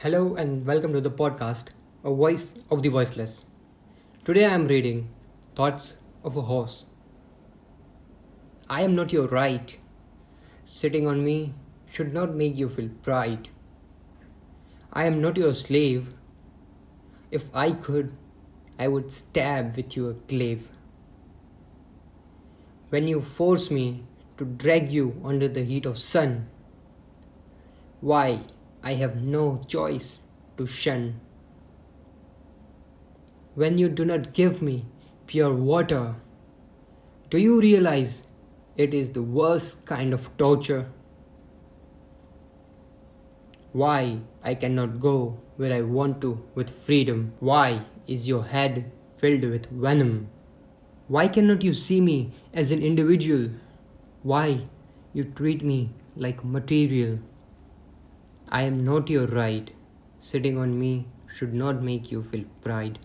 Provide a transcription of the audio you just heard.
Hello and welcome to the podcast, A Voice of the Voiceless. Today I am reading Thoughts of a Horse. I am not your right. Sitting on me should not make you feel pride. I am not your slave. If I could, I would stab with your glaive. When you force me to drag you under the heat of sun, why I have no choice to shun. When you do not give me pure water, do you realize it is the worst kind of torture? Why I cannot go where I want to with freedom? Why is your head filled with venom? Why cannot you see me as an individual? Why you treat me like material? I am not your right. Sitting on me should not make you feel pride.